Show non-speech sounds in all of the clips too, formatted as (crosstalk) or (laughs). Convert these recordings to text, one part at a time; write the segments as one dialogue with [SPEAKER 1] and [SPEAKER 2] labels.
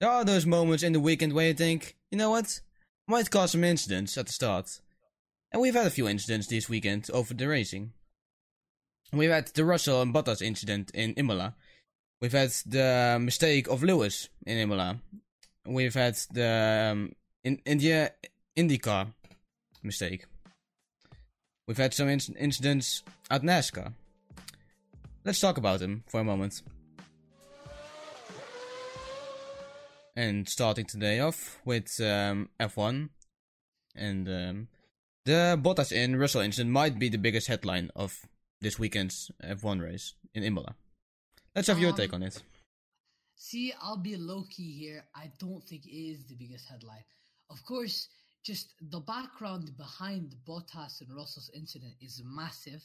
[SPEAKER 1] there are those moments in the weekend where you think, you know what, might cause some incidents at the start. And we've had a few incidents this weekend over the racing. We've had the Russell and Bottas incident in Imola. We've had the mistake of Lewis in Imola. We've had the um, in India IndyCar mistake. We've had some inc- incidents at NASCAR. Let's talk about them for a moment. And starting today off with um, F1, and um, the Bottas in Russell incident might be the biggest headline of this weekend's F1 race in Imola. Let's have your
[SPEAKER 2] Um,
[SPEAKER 1] take on it.
[SPEAKER 2] See, I'll be low key here. I don't think it is the biggest headline. Of course, just the background behind Bottas and Russell's incident is massive,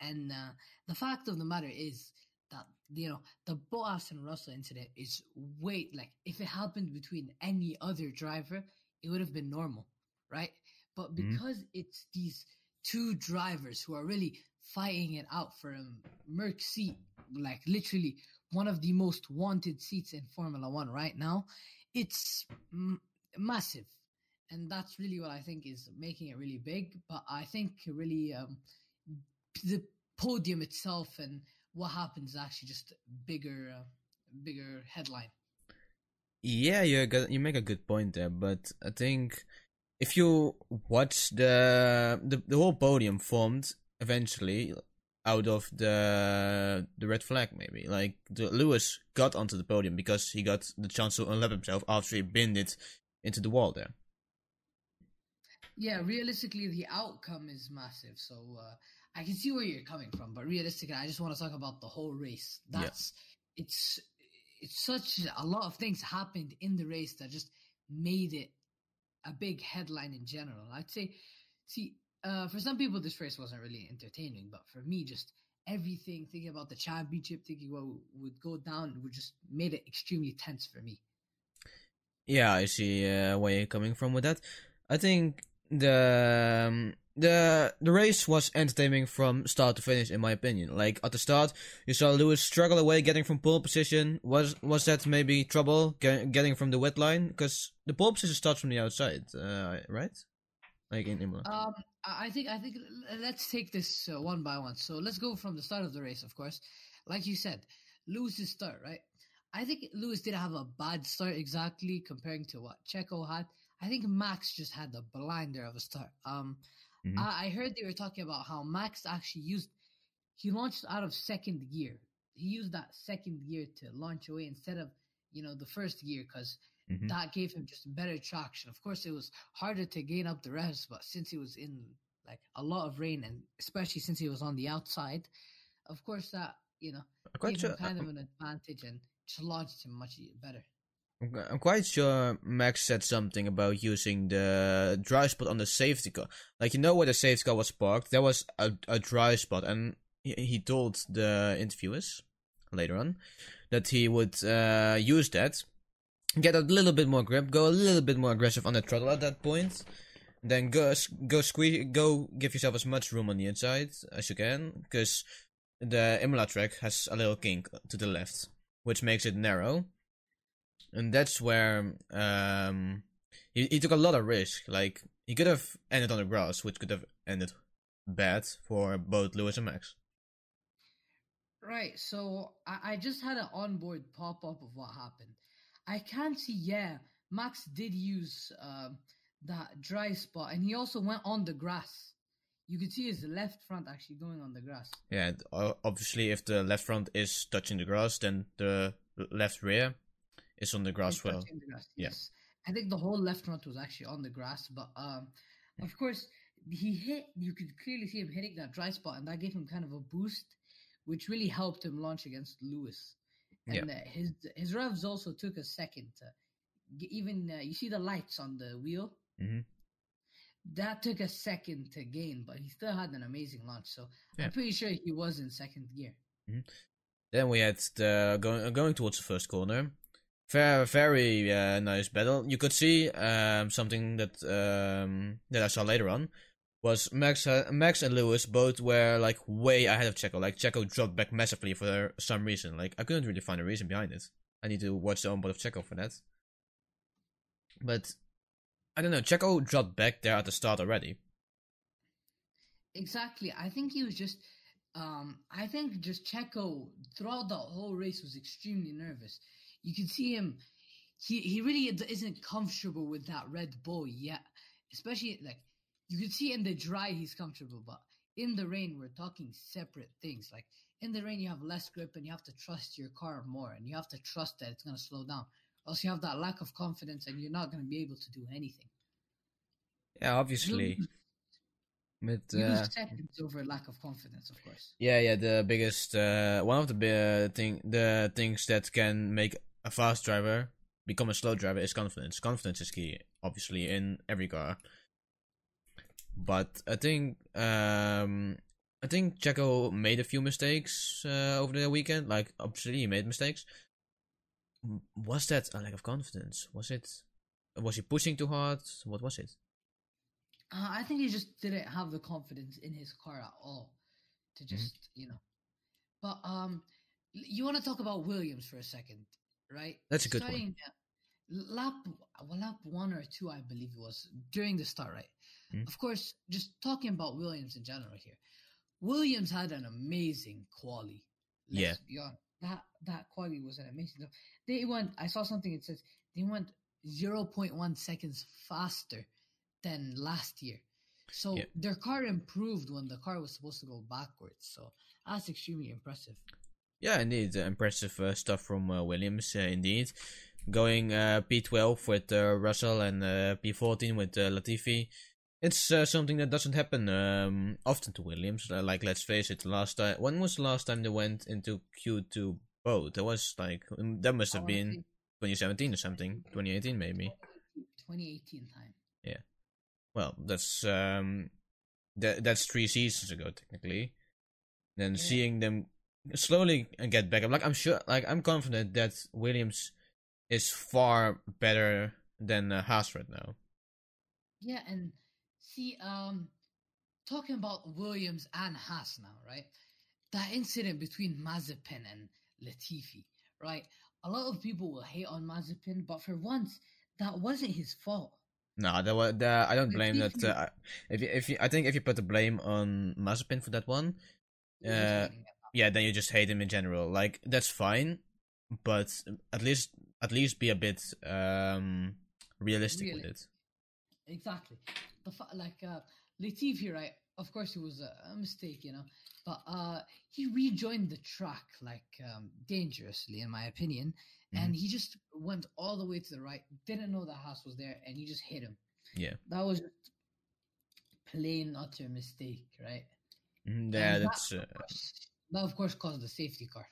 [SPEAKER 2] and uh, the fact of the matter is that you know the Bottas and Russell incident is way like if it happened between any other driver, it would have been normal, right? But
[SPEAKER 1] Mhm.
[SPEAKER 2] because it's these two drivers who are really fighting it out for a Merc seat, like literally one of the most wanted seats in Formula One right now. It's m- massive, and that's really what I think is making it really big. But I think really um, the podium itself and what happens is actually just bigger, uh, bigger headline.
[SPEAKER 1] Yeah, you you make a good point there, but I think if you watch the the, the whole podium formed eventually out of the the red flag maybe like the Lewis got onto the podium because he got the chance to unlap himself after he binned it into the wall there.
[SPEAKER 2] Yeah, realistically, the outcome is massive. So uh, I can see where you're coming from, but realistically, I just want to talk about the whole race.
[SPEAKER 1] Yeah.
[SPEAKER 2] That's it's it's such a lot of things happened in the race that just made it a big headline in general. I'd say, see, uh, for some people, this race wasn't really entertaining, but for me, just everything, thinking about the championship, thinking what would go down, would just made it extremely tense for me.
[SPEAKER 1] Yeah, I see uh, where you're coming from with that. I think the um, the the race was entertaining from start to finish, in my opinion. Like at the start, you saw Lewis struggle away, getting from pole position. Was was that maybe trouble get, getting from the wet line? Because the pole position starts from the outside, uh, right? Like in Imola.
[SPEAKER 2] Um, I I think I think let's take this uh, one by one. So let's go from the start of the race. Of course, like you said, Lewis's start, right? I think Lewis did have a bad start exactly comparing to what Checo had. I think Max just had the blinder of a start. Um,
[SPEAKER 1] Mhm.
[SPEAKER 2] I, I heard they were talking about how Max actually used he launched out of second gear. He used that second gear to launch away instead of you know the first gear because
[SPEAKER 1] Mhm.
[SPEAKER 2] that gave him just better traction. Of course, it was harder to gain up the revs, but since he was in like a lot of rain, and especially since he was on the outside, of course that you know
[SPEAKER 1] I'm
[SPEAKER 2] gave
[SPEAKER 1] sure.
[SPEAKER 2] him kind of an advantage and just launched him much better.
[SPEAKER 1] I'm quite sure Max said something about using the dry spot on the safety car. Like you know where the safety car was parked, there was a, a dry spot, and he, he told the interviewers later on that he would uh, use that, get a little bit more grip, go a little bit more aggressive on the throttle at that point, then go go squeeze, go give yourself as much room on the inside as you can, because the Imola track has a little kink to the left, which makes it narrow and that's where um he, he took a lot of risk. Like he could have ended on the grass, which could have ended bad for both Lewis and Max.
[SPEAKER 2] Right. So I, I just had an onboard pop up of what happened. I can see, yeah, Max did use um, that dry spot, and he also went on the grass. You could see his left front actually going on the grass.
[SPEAKER 1] Yeah, obviously, if the left front is touching the grass, then the left rear is on the grass well.
[SPEAKER 2] the grass,
[SPEAKER 1] yeah.
[SPEAKER 2] Yes. I think the whole left front was actually on the grass, but um, of course he hit. You could clearly see him hitting that dry spot, and that gave him kind of a boost, which really helped him launch against Lewis.
[SPEAKER 1] Yeah.
[SPEAKER 2] And uh, his his revs also took a second to even uh, you see the lights on the wheel.
[SPEAKER 1] Mhm.
[SPEAKER 2] That took a second to gain, but he still had an amazing launch. So
[SPEAKER 1] Yeah.
[SPEAKER 2] I'm pretty sure he was in second gear.
[SPEAKER 1] Then we had the going going towards the first corner. Very very uh, nice battle. You could see um, something that um, that I saw later on was Max uh, Max and Lewis both were like way ahead of Checo. Like Checo dropped back massively for some reason. Like I couldn't really find a reason behind it. I need to watch the onboard of Checo for that. But I don't know. Checo dropped back there at the start already.
[SPEAKER 2] Exactly. I think he was just. Um, I think just Checo throughout the whole race was extremely nervous. You can see him. He he really isn't comfortable with that Red Bull yet. Especially like you can see in the dry he's comfortable, but in the rain we're talking separate things. Like in the rain you have less grip and you have to trust your car more and you have to trust that it's gonna slow down. Else you have that lack of confidence and you're not gonna be able to do anything.
[SPEAKER 1] Yeah, obviously. But, uh,
[SPEAKER 2] seconds over lack of confidence, of course.
[SPEAKER 1] yeah, yeah. The biggest, uh, one of the bi- thing, the things that can make a fast driver become a slow driver is confidence. Confidence is key, obviously, in every car. But I think, um, I think Checo made a few mistakes uh, over the weekend. Like, obviously, he made mistakes. Was that a lack of confidence? Was it? Was he pushing too hard? What was it?
[SPEAKER 2] Uh, I think he just didn't have the confidence in his car at all to
[SPEAKER 1] Mm-hmm.
[SPEAKER 2] just, you know. But um, you want to talk about Williams for a second, right?
[SPEAKER 1] That's a good one.
[SPEAKER 2] Starting at Lap, well, lap one or two, I believe it was during the start, right?
[SPEAKER 1] Mhm.
[SPEAKER 2] Of course, just talking about Williams in general here. Williams had an amazing quali.
[SPEAKER 1] Yeah.
[SPEAKER 2] That that quali was an amazing. They went. I saw something. It says they went zero point one seconds faster than last year. So
[SPEAKER 1] Yeah.
[SPEAKER 2] their car improved when the car was supposed to go backwards. So that's extremely impressive.
[SPEAKER 1] Yeah, indeed, impressive uh, stuff from uh, Williams. Uh, indeed, going uh, P12 with uh, Russell and uh, P14 with uh, Latifi. It's uh, something that doesn't happen um, often to Williams. Uh, like, let's face it, last time when was the last time they went into Q2 both? That was like um, that must have been 2017 or something, 2018 maybe.
[SPEAKER 2] 2018 time.
[SPEAKER 1] Yeah, well, that's um, that that's three seasons ago technically. Then
[SPEAKER 2] Yeah.
[SPEAKER 1] seeing them slowly get back, I'm like I'm sure, like I'm confident that Williams is far better than uh, Haas right now.
[SPEAKER 2] Yeah, and see, um, talking about Williams and Haas now, right? That incident between Mazepin and Latifi, right? A lot of people will hate on Mazepin, but for once, that wasn't his fault.
[SPEAKER 1] No, that was the, I don't blame that. Uh, if you, if you, I think if you put the blame on Mazepin for that one, Uh. Yeah, then you just hate him in general. Like that's fine, but at least at least be a bit um realistic with it.
[SPEAKER 2] Exactly. The fa- like uh, Latifi, right? Of course, it was a, mistake, you know, but uh, he rejoined the track like um, dangerously, in my opinion, and he just went all the way to the right. Didn't know the Haas was there, and he just hit him.
[SPEAKER 1] Yeah.
[SPEAKER 2] that was plain utter mistake, right?
[SPEAKER 1] Mhm, Yeah,
[SPEAKER 2] And that,
[SPEAKER 1] that's uh,
[SPEAKER 2] of course, that of course caused the safety car.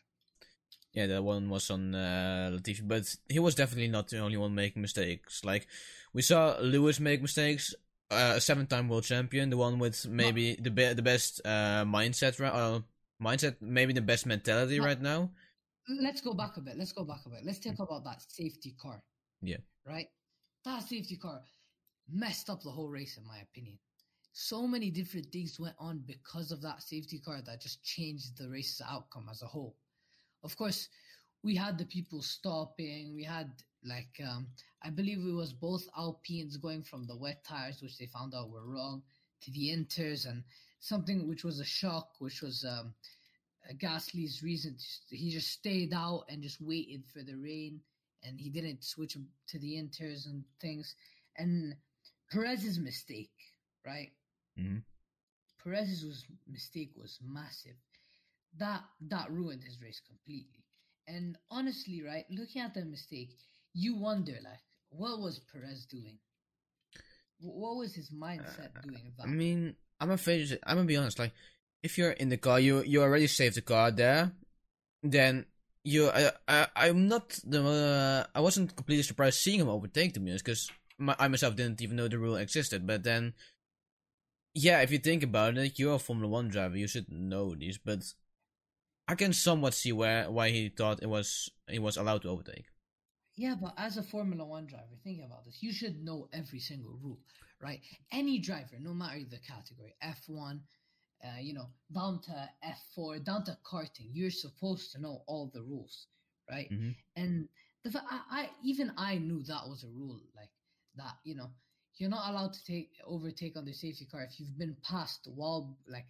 [SPEAKER 1] Yeah, that one was on uh, Latifi, but he was definitely not the only one making mistakes. Like we saw Lewis make mistakes, uh, a seven-time world champion, the one with maybe the be- the best uh, mindset, right? Uh, mindset, maybe the best mentality
[SPEAKER 2] No.
[SPEAKER 1] right now.
[SPEAKER 2] Let's go back a bit. Let's go back a bit. Let's talk about that safety car.
[SPEAKER 1] Yeah.
[SPEAKER 2] Right? That safety car messed up the whole race, in my opinion. So many different things went on because of that safety car that just changed the race's outcome as a whole. Of course, we had the people stopping. We had, like, um, I believe it was both Alpines going from the wet tires, which they found out were wrong, to the inters, and something which was a shock, which was um, Gasly's reason. He just stayed out and just waited for the rain, and he didn't switch to the inters and things. And Perez's mistake, right?
[SPEAKER 1] Mhm.
[SPEAKER 2] Perez's was mistake was massive. That that ruined his race completely. And honestly, right, looking at that mistake, you wonder like, what was Perez doing? What was his mindset doing of that?
[SPEAKER 1] I mean, I'm afraid. I'm gonna be honest. Like, if you're in the car, you you already saved the car there. Then you, I, I I'm not the. Uh, I wasn't completely surprised seeing him overtake the honest, because I myself didn't even know the rule existed. But then, yeah, if you think about it, you're a Formula One driver. You should know this, But I can somewhat see where why he thought it was he was allowed to overtake.
[SPEAKER 2] Yeah, but as a Formula One driver, think about this. You should know every single rule, right? Any driver, no matter the category, F1, uh, you know, down to F4, down to karting, you're supposed to know all the rules, right?
[SPEAKER 1] Mhm.
[SPEAKER 2] And the I, I even I knew that was a rule. Like that you know you're not allowed to take overtake on the safety car if you've been passed while like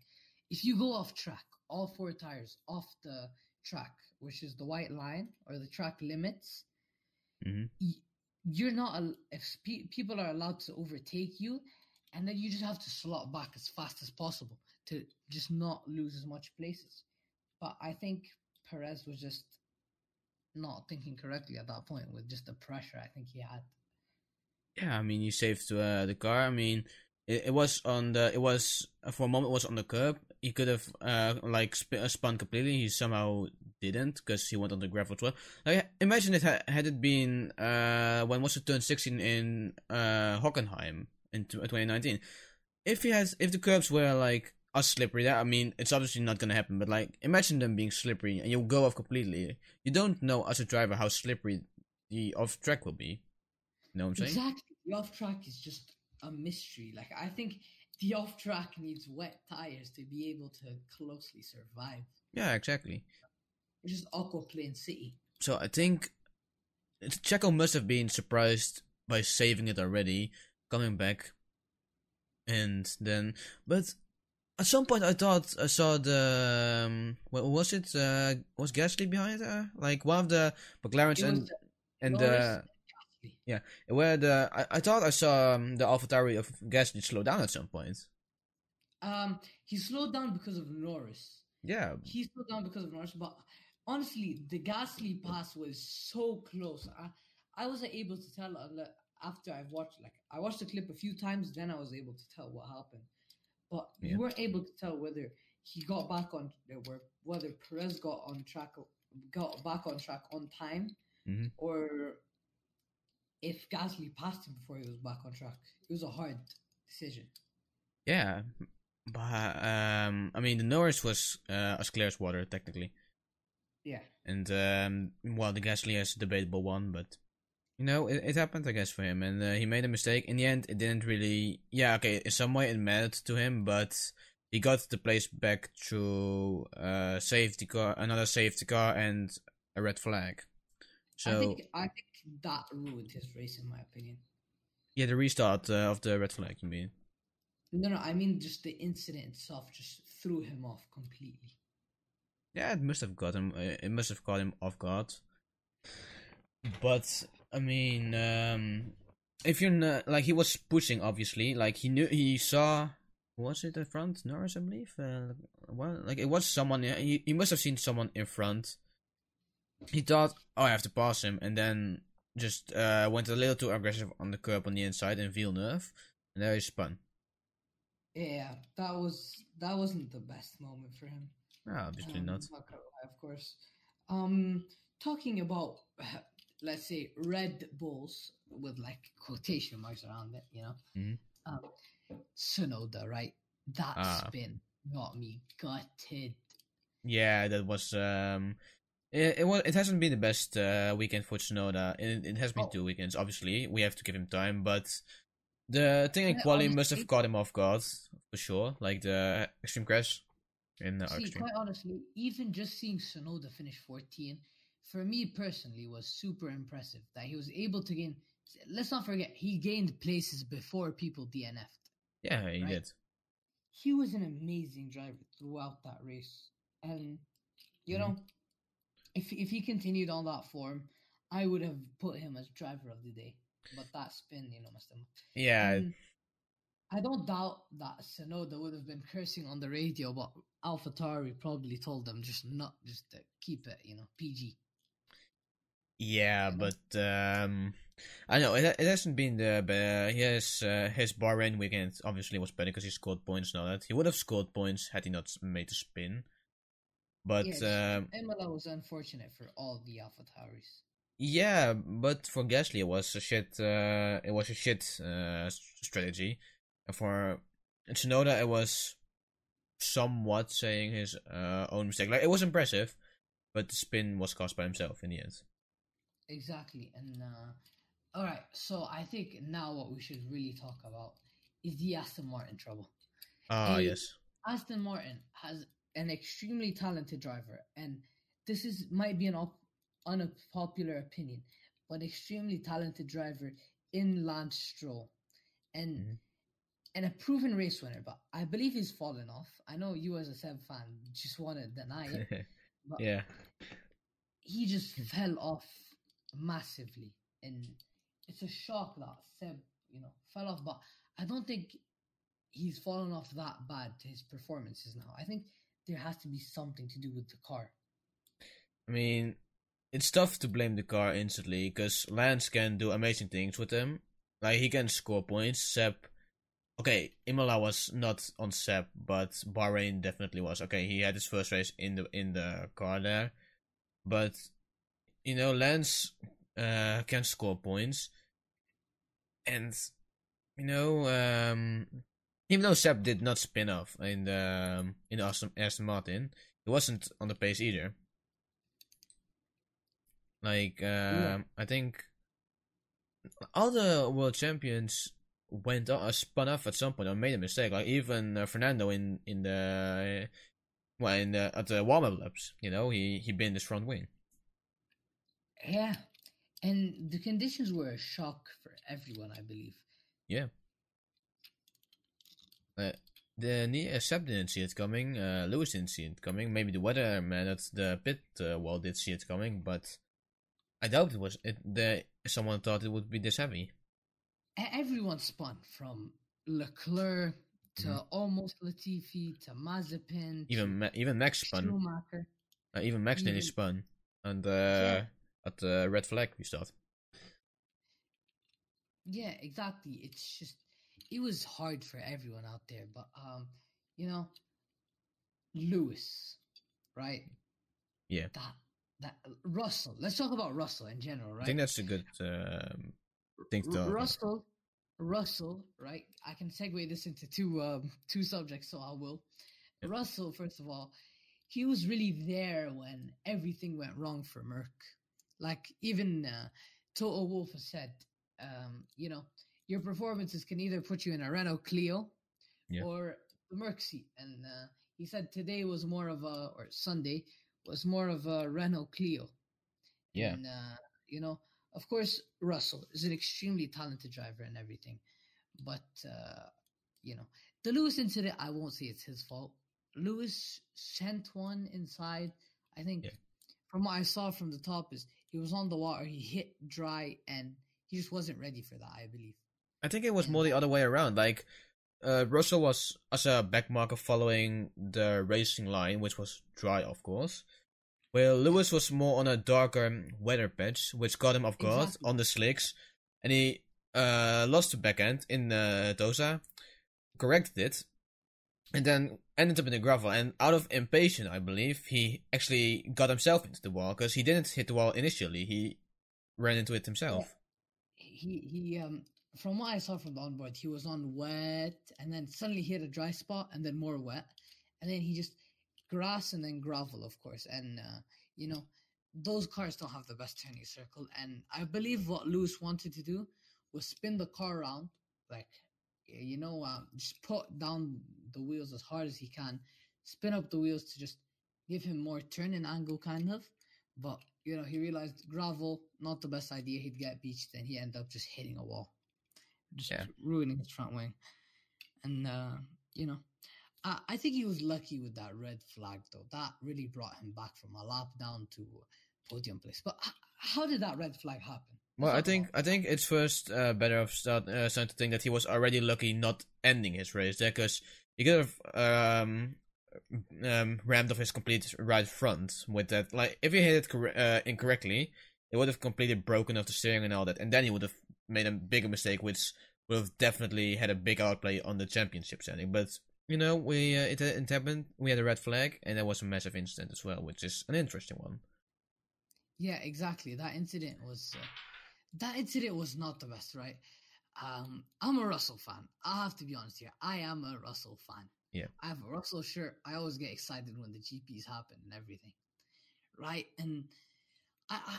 [SPEAKER 2] if you go off track, all four tires off the track, which is the white line or the track limits.
[SPEAKER 1] Mhm.
[SPEAKER 2] You're not if people are allowed to overtake you, and then you just have to slot back as fast as possible to just not lose as much places. But I think Perez was just not thinking correctly at that point with just the pressure I think he had.
[SPEAKER 1] Yeah, I mean, he saved uh, the car. I mean, it, it was on the. It was for a moment. It was on the curb. He could have uh like sp- uh, spun completely. He somehow didn't because he went on the gravel trail. Like, imagine it ha- had it been uh when was it turn sixteen in uh Hockenheim in tw- 2019. If he has, if the curbs were like as slippery, that I mean, it's obviously not gonna happen. But like, imagine them being slippery and you'll go off completely. You don't know as a driver how slippery the off track will be. You know what I'm saying?
[SPEAKER 2] Exactly. The off track is just a mystery. Like I think the off track needs wet tires to be able to closely survive.
[SPEAKER 1] Yeah, exactly.
[SPEAKER 2] It's just Aquaplane City.
[SPEAKER 1] So I think Checo must have been surprised by saving it already, coming back, and then. But at some point, I thought I saw the. Um, what was it? Uh, was Gasly behind her? Like one of the McLarens and
[SPEAKER 2] was
[SPEAKER 1] and the
[SPEAKER 2] Gasly.
[SPEAKER 1] where the I, I thought I saw um, the AlphaTauri of Gasly slow down at some point.
[SPEAKER 2] Um, he slowed down because of Norris.
[SPEAKER 1] Yeah,
[SPEAKER 2] He slowed down because of Norris, but honestly, the Gasly pass was so close. I, I wasn't able to tell unle- after I've watched like I watched the clip a few times. Then I was able to tell what happened, but
[SPEAKER 1] Yeah.
[SPEAKER 2] you weren't able to tell whether he got back on whether Perez got on track got back on track on time,
[SPEAKER 1] Mhm.
[SPEAKER 2] or if Gasly passed him before he was back on track. It was a hard decision.
[SPEAKER 1] yeah. But um, I mean, the Norris was uh, as clear as water technically.
[SPEAKER 2] Yeah.
[SPEAKER 1] And um, well, the Gasly is a debatable one, but you know, it, it happened, I guess, for him, and uh, he made a mistake. In the end, it didn't really. Yeah, okay, in some way it mattered to him, but he got the place back through uh, safety car, another safety car, and a red flag. So
[SPEAKER 2] I think I think that ruined his race, in my opinion.
[SPEAKER 1] yeah, the restart uh, of the red flag, you mean?
[SPEAKER 2] No, no, I mean just the incident itself just threw him off completely.
[SPEAKER 1] Yeah, it must have got him. uh, It must have caught him off guard. But I mean, um, if you're not, like he was pushing, obviously, like he knew he saw. Was it the front Norris? I believe. Uh, well, like it was someone. He he must have seen someone in front. He thought, "Oh, I have to pass him," and then just uh, went a little too aggressive on the curb on the inside in Villeneuve, and there he spun.
[SPEAKER 2] Yeah, that was that wasn't the best moment for him.
[SPEAKER 1] Ah, obviously
[SPEAKER 2] Um,
[SPEAKER 1] not.
[SPEAKER 2] lie, of course. Um, talking about (laughs) let's say Red Bulls with like quotation marks around it, you know.
[SPEAKER 1] Mhm.
[SPEAKER 2] Um, Tsunoda, right? That
[SPEAKER 1] Ah.
[SPEAKER 2] spin got me gutted.
[SPEAKER 1] Yeah, that was um it, it was it hasn't been the best uh, weekend for Tsunoda. It, it has been
[SPEAKER 2] Oh.
[SPEAKER 1] two weekends, obviously. We have to give him time, but the thing in quality must have caught him off guard for sure. Like the extreme crash in the
[SPEAKER 2] See,
[SPEAKER 1] extreme.
[SPEAKER 2] quite honestly, even just seeing Tsunoda finish 14, for me personally, was super impressive. That he was able to gain. Let's not forget, he gained places before people DNF'd.
[SPEAKER 1] Yeah, he
[SPEAKER 2] right?
[SPEAKER 1] did.
[SPEAKER 2] He was an amazing driver throughout that race, and you
[SPEAKER 1] Mhm.
[SPEAKER 2] know, if if he continued on that form, I would have put him as driver of the day. But that spin, you know, must have.
[SPEAKER 1] Yeah,
[SPEAKER 2] And I don't doubt that Tsunoda would have been cursing on the radio, but AlphaTauri probably told them just not just to keep it, you know, PG.
[SPEAKER 1] yeah, but um, I know it, it hasn't been the uh, his uh, his Bahrain weekend obviously was better because he scored points and all that. He would have scored points had he not made the spin. But
[SPEAKER 2] yeah,
[SPEAKER 1] um,
[SPEAKER 2] Imola was unfortunate for all the AlphaTauris.
[SPEAKER 1] Yeah, but for Gasly it was a shit. Uh, it was a shit uh, strategy. And for Tsunoda, it was somewhat saying his uh, own mistake. Like it was impressive, but the spin was caused by himself in the end.
[SPEAKER 2] Exactly, and uh, all right. So I think now what we should really talk about is the Aston Martin trouble.
[SPEAKER 1] Ah, yes.
[SPEAKER 2] Aston Martin has an extremely talented driver, and this is might be an op- unpopular opinion, but extremely talented driver in Lance Stroll, and
[SPEAKER 1] Mhm.
[SPEAKER 2] and a proven race winner. But I believe he's fallen off. I know you as a Seb fan just want to deny it, (laughs) but
[SPEAKER 1] yeah.
[SPEAKER 2] he just fell off massively, and it's a shock that Seb, you know, fell off. But I don't think he's fallen off that bad to his performances now. I think there has to be something to do with the car.
[SPEAKER 1] I mean, it's tough to blame the car instantly because Lance can do amazing things with them. Like he can score points. Seb, okay, Imola was not on Seb, but Bahrain definitely was. Okay, he had his first race in the in the car there, but you know Lance uh, can score points, and you know um, even though Seb did not spin off in the um, in Aston, Aston Martin, he wasn't on the pace either. Like, um, I think all the world champions went uh, spun off at some point or made a mistake. Like even uh, Fernando in in the well in the, at the warm up laps, you know, he he binned his front wing.
[SPEAKER 2] Yeah, and the conditions were a shock for everyone, I believe.
[SPEAKER 1] Yeah. Uh, the uh, Seb didn't see it coming. Uh, Lewis didn't see it coming. Maybe the weatherman at the pit uh, wall did see it coming, but I doubt it was. It the someone thought it would be this heavy.
[SPEAKER 2] Everyone spun from Leclerc to
[SPEAKER 1] Mhm.
[SPEAKER 2] almost Latifi to Mazepin
[SPEAKER 1] Even Ma- even Max spun.
[SPEAKER 2] Schumacher.
[SPEAKER 1] Uh, even Max nearly
[SPEAKER 2] Even-
[SPEAKER 1] spun, and uh,
[SPEAKER 2] Yeah.
[SPEAKER 1] at the red flag we thought.
[SPEAKER 2] Yeah, exactly. It's just it was hard for everyone out there, but um, you know, Lewis, right?
[SPEAKER 1] Yeah.
[SPEAKER 2] That that Russell. Let's talk about Russell in general, right?
[SPEAKER 1] I think that's a good um, thing to
[SPEAKER 2] Russell, Russell, right? I can segue this into two um two subjects, so I will.
[SPEAKER 1] Yep.
[SPEAKER 2] Russell, first of all, he was really there when everything went wrong for Merc. Like even uh, Toto Wolff has said, um, you know, your performances can either put you in a Renault Clio
[SPEAKER 1] Yeah.
[SPEAKER 2] or the Merc seat, and uh, he said today was more of a or Sunday was more of a Renault Clio.
[SPEAKER 1] Yeah.
[SPEAKER 2] And, uh, you know, of course, Russell is an extremely talented driver and everything. But, uh, you know, the Lewis incident, I won't say it's his fault. Lewis sent one inside. I think
[SPEAKER 1] Yeah.
[SPEAKER 2] from what I saw from the top is he was on the water, he hit dry, and he just wasn't ready for that, I believe.
[SPEAKER 1] I think it was more the other way around. Like uh, Russell was as a backmarker following the racing line, which was dry, of course. While Lewis was more on a darker weather patch, which got him off guard
[SPEAKER 2] Exactly.
[SPEAKER 1] on the slicks, and he uh, lost the back end in uh, Tosa, corrected it, and then ended up in the gravel. And out of impatience, I believe, he actually got himself into the wall because he didn't hit the wall initially. He ran into it himself.
[SPEAKER 2] he he um from what I saw from the onboard, he was on wet and then suddenly he hit a dry spot and then more wet. And then he just grass and then gravel, of course. And uh, you know, those cars don't have the best turning circle. And I believe what Lewis wanted to do was spin the car around, like you know, um, just put down the wheels as hard as he can, spin up the wheels to just give him more turning angle, kind of. But you know, he realized gravel not the best idea. He'd get beached, and he ended up just hitting a wall, just
[SPEAKER 1] Yeah.
[SPEAKER 2] ruining his front wing. And uh, you know, I, I think he was lucky with that red flag, though. That really brought him back from a lap down to podium place. But h- how did that red flag happen?
[SPEAKER 1] Well, I think I think it's first uh, better of start uh, starting to think that he was already lucky not ending his race there because he could have um, um, rammed off his complete right front with that. Like if he hit it cor- uh, incorrectly, it would have completely broken off the steering and all that, and then he would have made a bigger mistake, which would have definitely had a big outplay on the championship standing. But you know, we uh, it, it happened. We had a red flag, and there was a massive incident as well, which is an interesting one.
[SPEAKER 2] Yeah, exactly. That incident was uh, that incident was not the best, right? Um, I'm a Russell fan. I have to be honest here. I am a Russell fan.
[SPEAKER 1] Yeah.
[SPEAKER 2] I have a Russell shirt. I always get excited when the GPs happen and everything, right? And I, I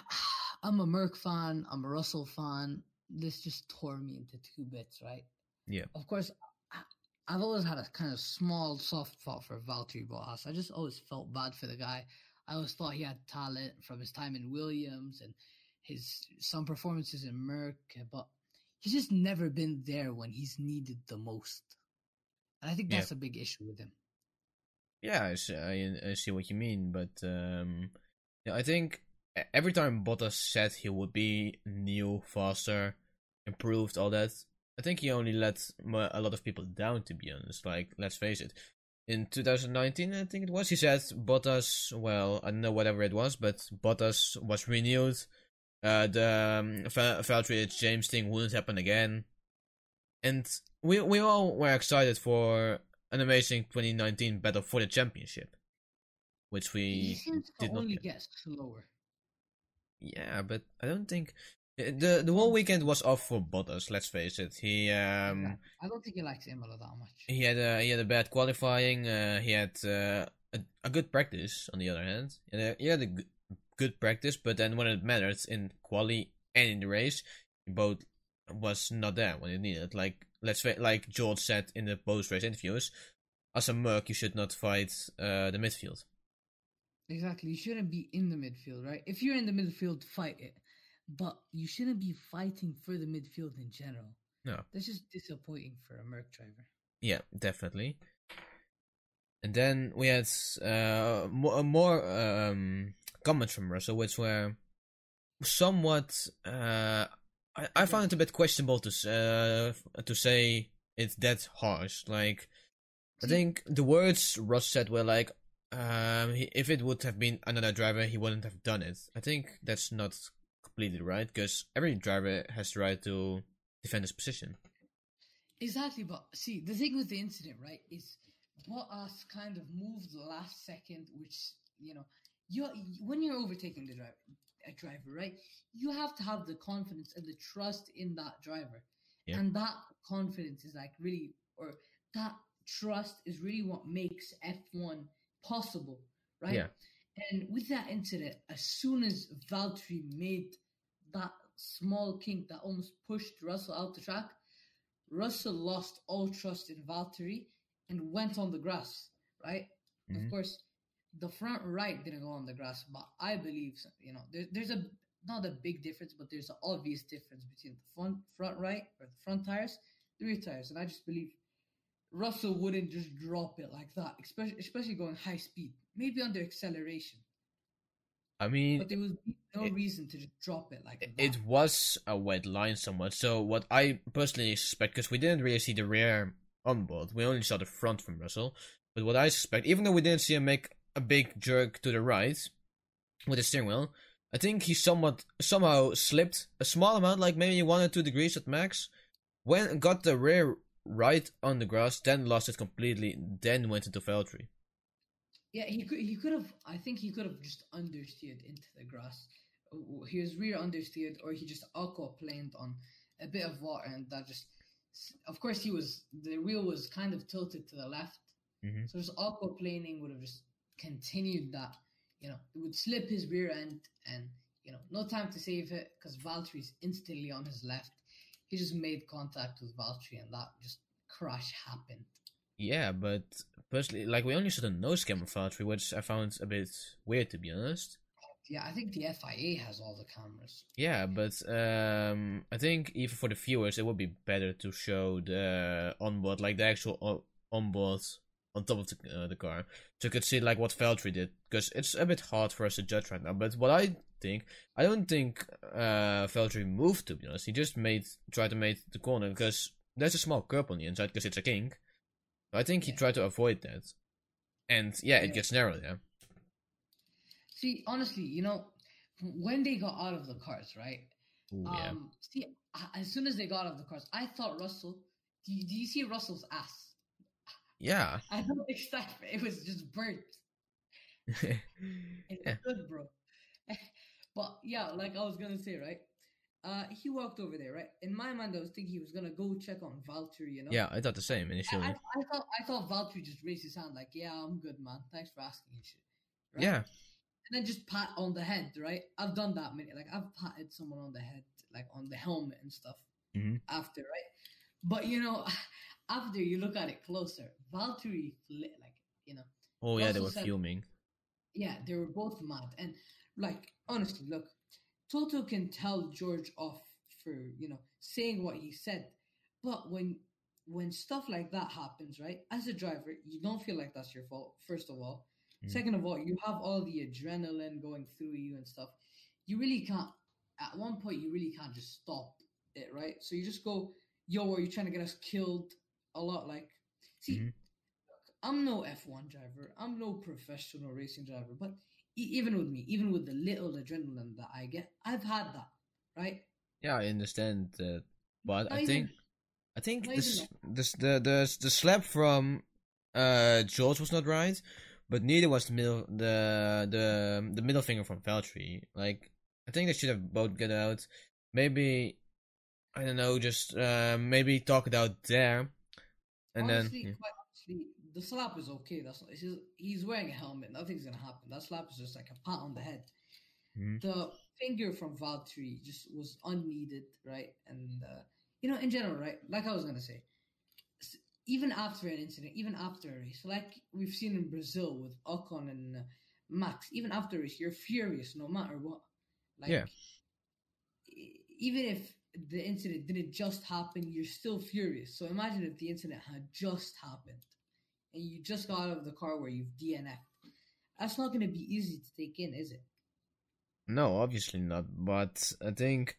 [SPEAKER 2] (sighs) I'm a Merc fan. I'm a Russell fan. This just tore me into two bits, right?
[SPEAKER 1] Yeah.
[SPEAKER 2] Of course, I, I've always had a kind of small soft spot for Valtteri Bottas. I just always felt bad for the guy. I always thought he had talent from his time in Williams and his some performances in Merc, but he's just never been there when he's needed the most. And I think
[SPEAKER 1] Yeah.
[SPEAKER 2] that's a big issue with him.
[SPEAKER 1] Yeah, I see, I, I see what you mean, but um, yeah, I think every time Bottas said he would be new, faster, improved, all that, I think he only let a lot of people down. To be honest, like let's face it, in 2019, I think it was, he said Bottas. Well, I don't know whatever it was, but Bottas was renewed. Uh, the um, Valtteri James thing wouldn't happen again, and we we all were excited for an amazing 2019 battle for the championship, which we did not
[SPEAKER 2] only
[SPEAKER 1] get.
[SPEAKER 2] get slower.
[SPEAKER 1] Yeah, but I don't think uh, the the whole weekend was off for Bottas. Let's face it. He um.
[SPEAKER 2] I don't think he likes Imola that much.
[SPEAKER 1] he had a he had a bad qualifying. Uh, he had uh, a a good practice. On the other hand, and he had a g- good practice, but then when it mattered in quali and in the race, he both was not there when it needed. Like let's fa- like George said in the post race interviews, as a Merc, you should not fight uh, the midfield.
[SPEAKER 2] Exactly. You shouldn't be in the midfield, right? If you're in the midfield, fight it. But you shouldn't be fighting for the midfield in general.
[SPEAKER 1] No.
[SPEAKER 2] That's just disappointing for a Merc driver.
[SPEAKER 1] Yeah, definitely. And then we had uh, more, more um, comments from Russell, which were somewhat. Uh, I, I found it a bit questionable to uh, to say it's that harsh. Like, I think the words Russ said were like, um, he, if it would have been another driver, he wouldn't have done it. I think that's not completely right because every driver has the right to defend his position.
[SPEAKER 2] Exactly, but see, the thing with the incident, right, is Bottas kind of moved the last second, which you know, you when you're overtaking the driver, a driver, right, you have to have the confidence and the trust in that driver,
[SPEAKER 1] Yeah.
[SPEAKER 2] and that confidence is like really, or that trust is really what makes F1 possible, right?
[SPEAKER 1] Yeah.
[SPEAKER 2] And with that incident, as soon as Valtteri made that small kink that almost pushed Russell out the track, Russell lost all trust in Valtteri and went on the grass, right?
[SPEAKER 1] Mhm.
[SPEAKER 2] Of course, the front right didn't go on the grass, but I believe, you know, there, there's a not a big difference, but there's an obvious difference between the front front right or the front tires, the rear tires, and I just believe Russell wouldn't just drop it like that, especially especially going high speed, maybe under acceleration,
[SPEAKER 1] I mean,
[SPEAKER 2] but there was no
[SPEAKER 1] it-
[SPEAKER 2] reason to just drop it like that.
[SPEAKER 1] it was a wet line somewhat. So what I personally suspect, because we didn't really see the rear on board, we only saw the front from Russell. But what I suspect, even though we didn't see him make a big jerk to the right with the steering wheel, I think he somewhat somehow slipped a small amount, like maybe one or two degrees at max, when got the rear right on the grass, then lost it completely, then went into Valtteri.
[SPEAKER 2] Yeah, he could. He could have. I think he could have just understeered into the grass. He was rear understeered, or he just aquaplaned on a bit of water, and that just. Of course, he was. The wheel was kind of tilted to the left,
[SPEAKER 1] Mhm.
[SPEAKER 2] so just aquaplaning would have just continued that. You know, it would slip his rear end, and you know, no time to save it because Valtteri's instantly on his left. He just made contact with Valtteri, and that just crash happened.
[SPEAKER 1] Yeah, but personally, like we only saw the nose cam of Valtteri, which I found a bit weird to be honest.
[SPEAKER 2] Yeah, I think the FIA has all the cameras.
[SPEAKER 1] Yeah, but um, I think even for the viewers, it would be better to show the onboard, like the actual o- onboard on top of the, uh, the car, so you could see like what Valtteri did, because it's a bit hard for us to judge right now. But what I think, I don't think uh, Valtteri moved to be honest. He just made tried to make the corner because there's a small curb on the inside because it's a kink. I think he tried to avoid that, and yeah, it gets narrow there.
[SPEAKER 2] See, honestly, you know, when they got out of the cars, right?
[SPEAKER 1] Ooh, yeah.
[SPEAKER 2] Um, see, as soon as they got out of the cars, I thought Russell. Do you, do you see Russell's ass?
[SPEAKER 1] Yeah. (laughs)
[SPEAKER 2] I don't expect it was just burnt. (laughs) It's
[SPEAKER 1] Yeah.
[SPEAKER 2] good, bro. (laughs) but yeah, like I was gonna say, right? Uh, he walked over there, right? In my mind, I was thinking he was gonna go check on Valtteri, you know.
[SPEAKER 1] yeah, I thought the same initially.
[SPEAKER 2] I, I thought I thought Valtteri just raised his hand like, "Yeah, I'm good, man. Thanks for asking and shit." Right?
[SPEAKER 1] Yeah.
[SPEAKER 2] and then just pat on the head, right? I've done that many. Like I've patted someone on the head, like on the helmet and stuff.
[SPEAKER 1] Mhm.
[SPEAKER 2] After, right? But you know, (laughs) after you look at it closer, Valtteri, like you know,
[SPEAKER 1] Oh yeah, they were
[SPEAKER 2] said-
[SPEAKER 1] fuming.
[SPEAKER 2] yeah, they were both mad. And like honestly, look, Toto can tell George off for you know saying what he said. But when when stuff like that happens, right? As a driver, you don't feel like that's your fault. First of all,
[SPEAKER 1] Mhm.
[SPEAKER 2] second of all, you have all the adrenaline going through you and stuff. You really can't. At one point, you really can't just stop it, right? So you just go, "Yo, are you trying to get us killed?" A lot, like, see,
[SPEAKER 1] Mhm.
[SPEAKER 2] I'm no F1 driver. I'm no professional racing driver. But even with me, even with the little adrenaline that I get, I've had that, right?
[SPEAKER 1] Yeah, I understand that, but I think I think this this the the the slap from uh George was not right, but neither was the middle the the the middle finger from Valtteri. Like I think they should have both get out. Maybe I don't know, just uh maybe talk it out there, and
[SPEAKER 2] honestly,
[SPEAKER 1] then
[SPEAKER 2] quite honestly, the slap is okay. That's it's just, he's wearing a helmet. Nothing's gonna happen. That slap is just like a pat on the head.
[SPEAKER 1] Mhm.
[SPEAKER 2] The finger from Valtteri just was unneeded, right? And uh, you know, in general, right? Like I was gonna say, even after an incident, even after a race, like we've seen in Brazil with Ocon and uh, Max, even after a race, you're furious no matter what. Like,
[SPEAKER 1] Yeah.
[SPEAKER 2] even if the incident didn't just happen, you're still furious. So imagine if the incident had just happened and you just got out of the car where you've DNF. That's not going to be easy to take in, is it?
[SPEAKER 1] no, obviously not. But I think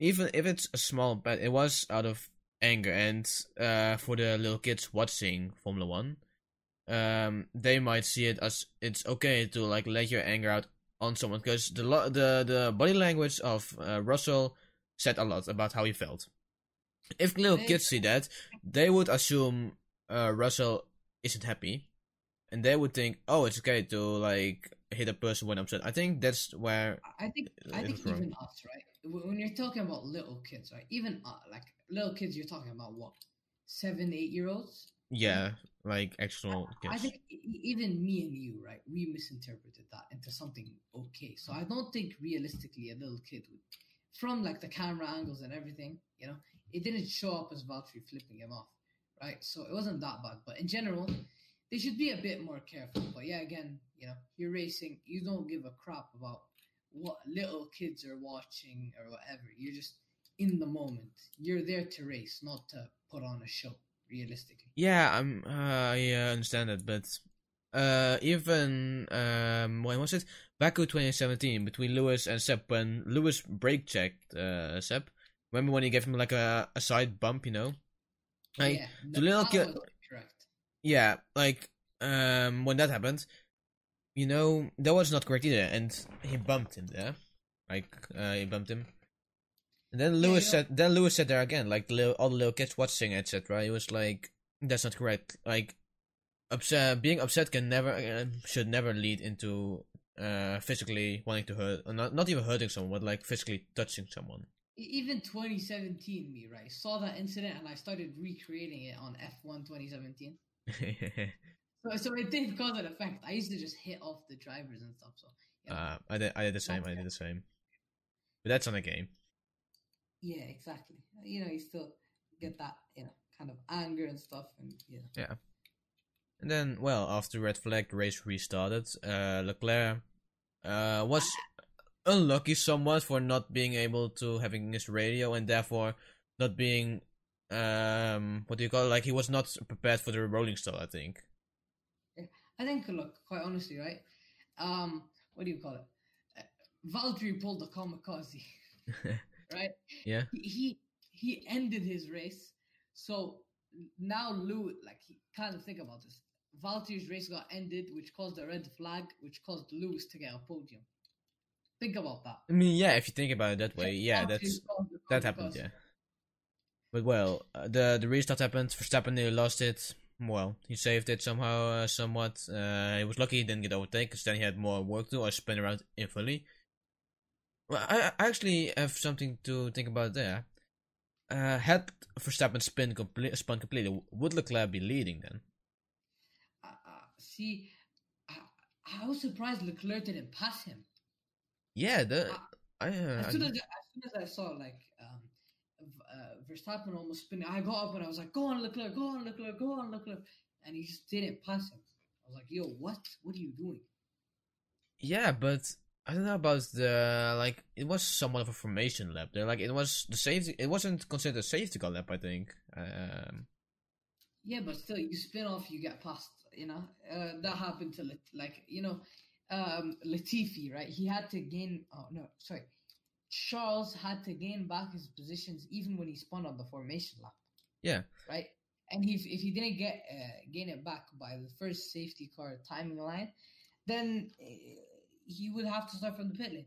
[SPEAKER 1] even if it's a small bet, it was out of anger, and uh, for the little kids watching Formula One, um, they might see it as it's okay to like let your anger out on someone because the lo- the the body language of uh, Russell said a lot about how he felt. If little kids see that, they would assume uh, Russell isn't happy, and they would think, "Oh, it's okay to like hit a person when upset." I think that's where
[SPEAKER 2] I think I think
[SPEAKER 1] wrong.
[SPEAKER 2] even us, right? When you're talking about little kids, right? Even uh, like little kids, you're talking about what seven, eight year olds.
[SPEAKER 1] yeah, like actual kids.
[SPEAKER 2] I think even me and you, right? We misinterpreted that into something okay. So I don't think realistically a little kid would, from like the camera angles and everything, you know, it didn't show up as Valtteri flipping him off, right? So it wasn't that bad. But in general, they should be a bit more careful. But yeah, again, you know, you're racing, you don't give a crap about what little kids are watching or whatever. You're just in the moment. You're there to race, not to put on a show. Realistically.
[SPEAKER 1] Yeah, I'm. Uh, I understand it, but uh, even um, when was it? Baku 2017 between Lewis and Seb when Lewis brake checked uh, Seb. Remember when he gave him like a, a side bump, you know? Like,
[SPEAKER 2] yeah,
[SPEAKER 1] the little kid-
[SPEAKER 2] Correct.
[SPEAKER 1] yeah, like um, when that happened, you know, that was not correct either, and he bumped him there, like uh, he bumped him. And then Lewis
[SPEAKER 2] yeah.
[SPEAKER 1] said, then Lewis said there again, like the little, all the little kids watching, etc. He was like, "That's not correct." Like, upset, being upset can never, uh, should never lead into uh physically wanting to hurt, not not even hurting someone, but like physically touching someone.
[SPEAKER 2] Even 2017, me right saw that incident and I started recreating it on F1 2017. (laughs) So, so it did cause an effect. I used to just hit off the drivers and stuff. So yeah,
[SPEAKER 1] uh, I did, I did the same. I did the same. But that's on a game.
[SPEAKER 2] yeah, exactly. You know, you still get that you know kind of anger and stuff, and yeah know.
[SPEAKER 1] And then, well, after red flag, race restarted. Uh, Leclerc uh, was unlucky somewhat for not being able to having his radio and therefore not being um what do you call it? Like he was not prepared for the rolling start. I think.
[SPEAKER 2] I think, look, quite honestly, right? Um, what do you call it? Uh, Valtteri pulled the kamikaze, (laughs) right?
[SPEAKER 1] Yeah.
[SPEAKER 2] He, he he ended his race, so now Lou, like, he kind of think about this. Valtteri's race got ended, which caused a red flag, which caused Lewis to get a podium. Think about that.
[SPEAKER 1] I mean, yeah, if you think about it that way, yeah, that's that happened. Yeah. But well, uh, the the restart happened. Verstappen nearly lost it. Well, he saved it somehow, uh, somewhat. Uh, he was lucky he didn't get overtaken, because then he had more work to do or spin around infinitely. Well, I, I actually have something to think about there. Uh, had Verstappen spin complete, spun completely, would Leclerc be leading then?
[SPEAKER 2] Uh, uh, see, I, I was surprised Leclerc didn't pass him.
[SPEAKER 1] Yeah, the I, uh,
[SPEAKER 2] as soon as as soon as I saw like um, uh, Verstappen almost spinning, I got up and I was like, "Go on, Leclerc! Go on, Leclerc! Go on, Leclerc!" And he just didn't pass him. I was like, "Yo, what? What are you doing?"
[SPEAKER 1] yeah, but I don't know about the like. It was somewhat of a formation lap. There, like it was the safety. It wasn't considered a safety car lap. I think. Um,
[SPEAKER 2] Yeah, but still, you spin off, you get past. You know, uh, that happened to like you know, um, Latifi, right? He had to gain. Oh no, sorry, Charles had to gain back his positions even when he spun on the formation lap,
[SPEAKER 1] yeah,
[SPEAKER 2] right? And if if he didn't get uh, gain it back by the first safety car timing line, then uh, he would have to start from the pit lane.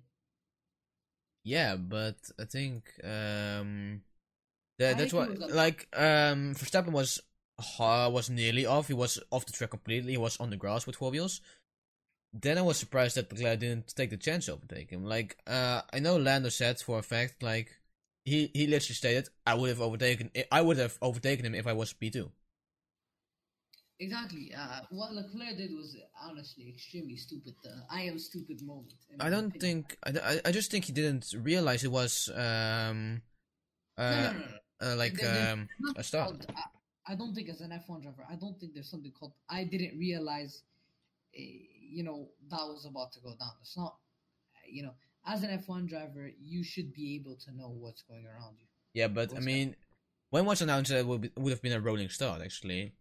[SPEAKER 1] yeah. But I think um,
[SPEAKER 2] I
[SPEAKER 1] that, that's what
[SPEAKER 2] it was a-
[SPEAKER 1] like um Verstappen was uh, was nearly off. He was off the track completely. He was on the grass with four wheels. Then I was surprised that Leclerc didn't take the chance to overtake him. Like uh, I know Lando said for a fact like he he literally stated I would have overtaken I would have overtaken him if I was P two.
[SPEAKER 2] Exactly. Uh, what Leclerc did was honestly extremely stupid. Uh, I am stupid moment.
[SPEAKER 1] I don't
[SPEAKER 2] opinion.
[SPEAKER 1] think I, I, I just think he didn't realize it was um uh,
[SPEAKER 2] no, no, no, no.
[SPEAKER 1] uh like
[SPEAKER 2] There-
[SPEAKER 1] um a
[SPEAKER 2] called- I, I don't think as an F1 driver, I don't think there's something called I didn't realize, uh, you know, that was about to go down. It's not, uh, you know, as an F1 driver, you should be able to know what's going around you.
[SPEAKER 1] Yeah, but I
[SPEAKER 2] What's that?
[SPEAKER 1] mean, when was announced that it would, be, would have been a rolling start actually.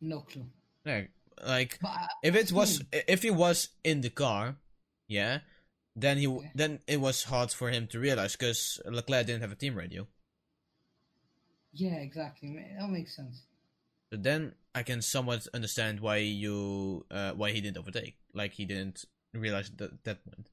[SPEAKER 2] No clue.
[SPEAKER 1] Like, like
[SPEAKER 2] But I,
[SPEAKER 1] if it was if he was in the car, yeah, then he
[SPEAKER 2] Okay.
[SPEAKER 1] then it was hard for him to realize because Leclerc didn't have a team radio.
[SPEAKER 2] yeah, exactly. That makes sense.
[SPEAKER 1] But then I can somewhat understand why you uh, why he didn't overtake. Like he didn't realize that that point.